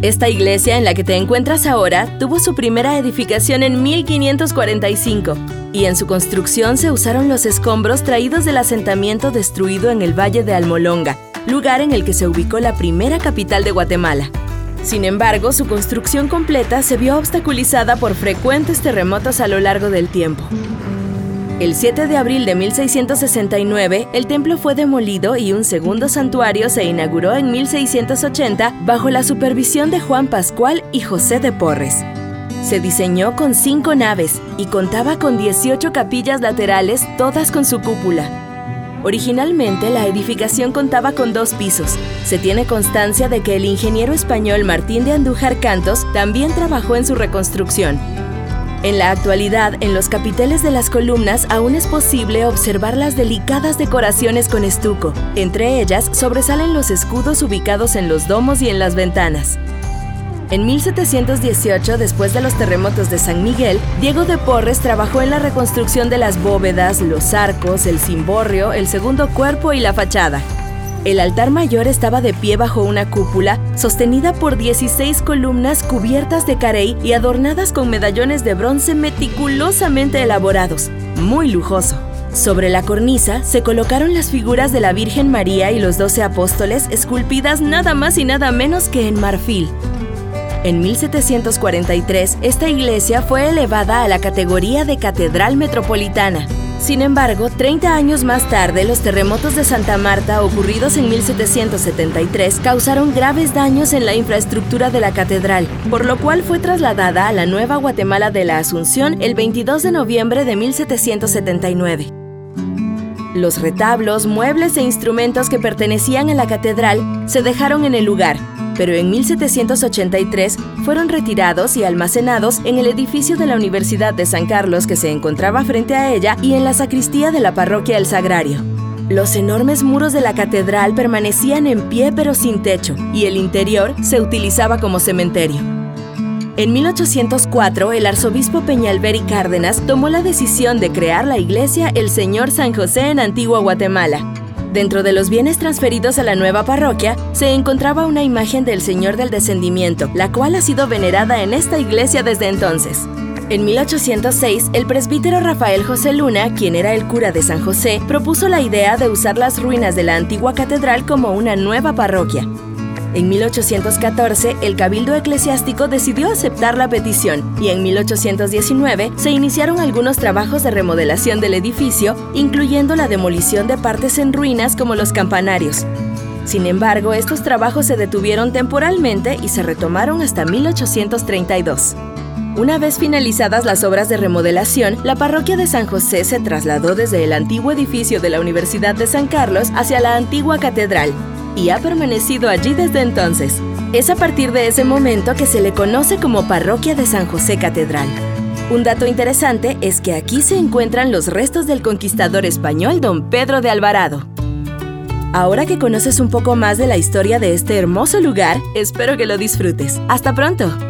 Esta iglesia en la que te encuentras ahora tuvo su primera edificación en 1545 y en su construcción se usaron los escombros traídos del asentamiento destruido en el Valle de Almolonga, lugar en el que se ubicó la primera capital de Guatemala. Sin embargo, su construcción completa se vio obstaculizada por frecuentes terremotos a lo largo del tiempo. El 7 de abril de 1669, el templo fue demolido y un segundo santuario se inauguró en 1680 bajo la supervisión de Juan Pascual y José de Porres. Se diseñó con cinco naves y contaba con 18 capillas laterales, todas con su cúpula. Originalmente la edificación contaba con dos pisos. Se tiene constancia de que el ingeniero español Martín de Andújar Cantos también trabajó en su reconstrucción. En la actualidad, en los capiteles de las columnas aún es posible observar las delicadas decoraciones con estuco. Entre ellas sobresalen los escudos ubicados en los domos y en las ventanas. En 1718, después de los terremotos de San Miguel, Diego de Porres trabajó en la reconstrucción de las bóvedas, los arcos, el cimborrio, el segundo cuerpo y la fachada. El altar mayor estaba de pie bajo una cúpula sostenida por 16 columnas cubiertas de carey y adornadas con medallones de bronce meticulosamente elaborados. Muy lujoso. Sobre la cornisa se colocaron las figuras de la Virgen María y los doce apóstoles esculpidas nada más y nada menos que en marfil. En 1743, esta iglesia fue elevada a la categoría de Catedral Metropolitana. Sin embargo, 30 años más tarde, los terremotos de Santa Marta ocurridos en 1773 causaron graves daños en la infraestructura de la catedral, por lo cual fue trasladada a la Nueva Guatemala de la Asunción el 22 de noviembre de 1779. Los retablos, muebles e instrumentos que pertenecían a la catedral se dejaron en el lugar, pero en 1783 fueron retirados y almacenados en el edificio de la Universidad de San Carlos que se encontraba frente a ella y en la sacristía de la parroquia El Sagrario. Los enormes muros de la catedral permanecían en pie pero sin techo, y el interior se utilizaba como cementerio. En 1804, el arzobispo Peñalver Cárdenas tomó la decisión de crear la iglesia El Señor San José en Antigua Guatemala, Dentro de los bienes transferidos a la nueva parroquia se encontraba una imagen del Señor del Descendimiento, la cual ha sido venerada en esta iglesia desde entonces. En 1806, el presbítero Rafael José Luna, quien era el cura de San José, propuso la idea de usar las ruinas de la antigua catedral como una nueva parroquia. En 1814, el Cabildo Eclesiástico decidió aceptar la petición y en 1819 se iniciaron algunos trabajos de remodelación del edificio, incluyendo la demolición de partes en ruinas como los campanarios. Sin embargo, estos trabajos se detuvieron temporalmente y se retomaron hasta 1832. Una vez finalizadas las obras de remodelación, la parroquia de San José se trasladó desde el antiguo edificio de la Universidad de San Carlos hacia la antigua catedral, y ha permanecido allí desde entonces. Es a partir de ese momento que se le conoce como Parroquia de San José Catedral. Un dato interesante es que aquí se encuentran los restos del conquistador español don Pedro de Alvarado. Ahora que conoces un poco más de la historia de este hermoso lugar, espero que lo disfrutes. ¡Hasta pronto!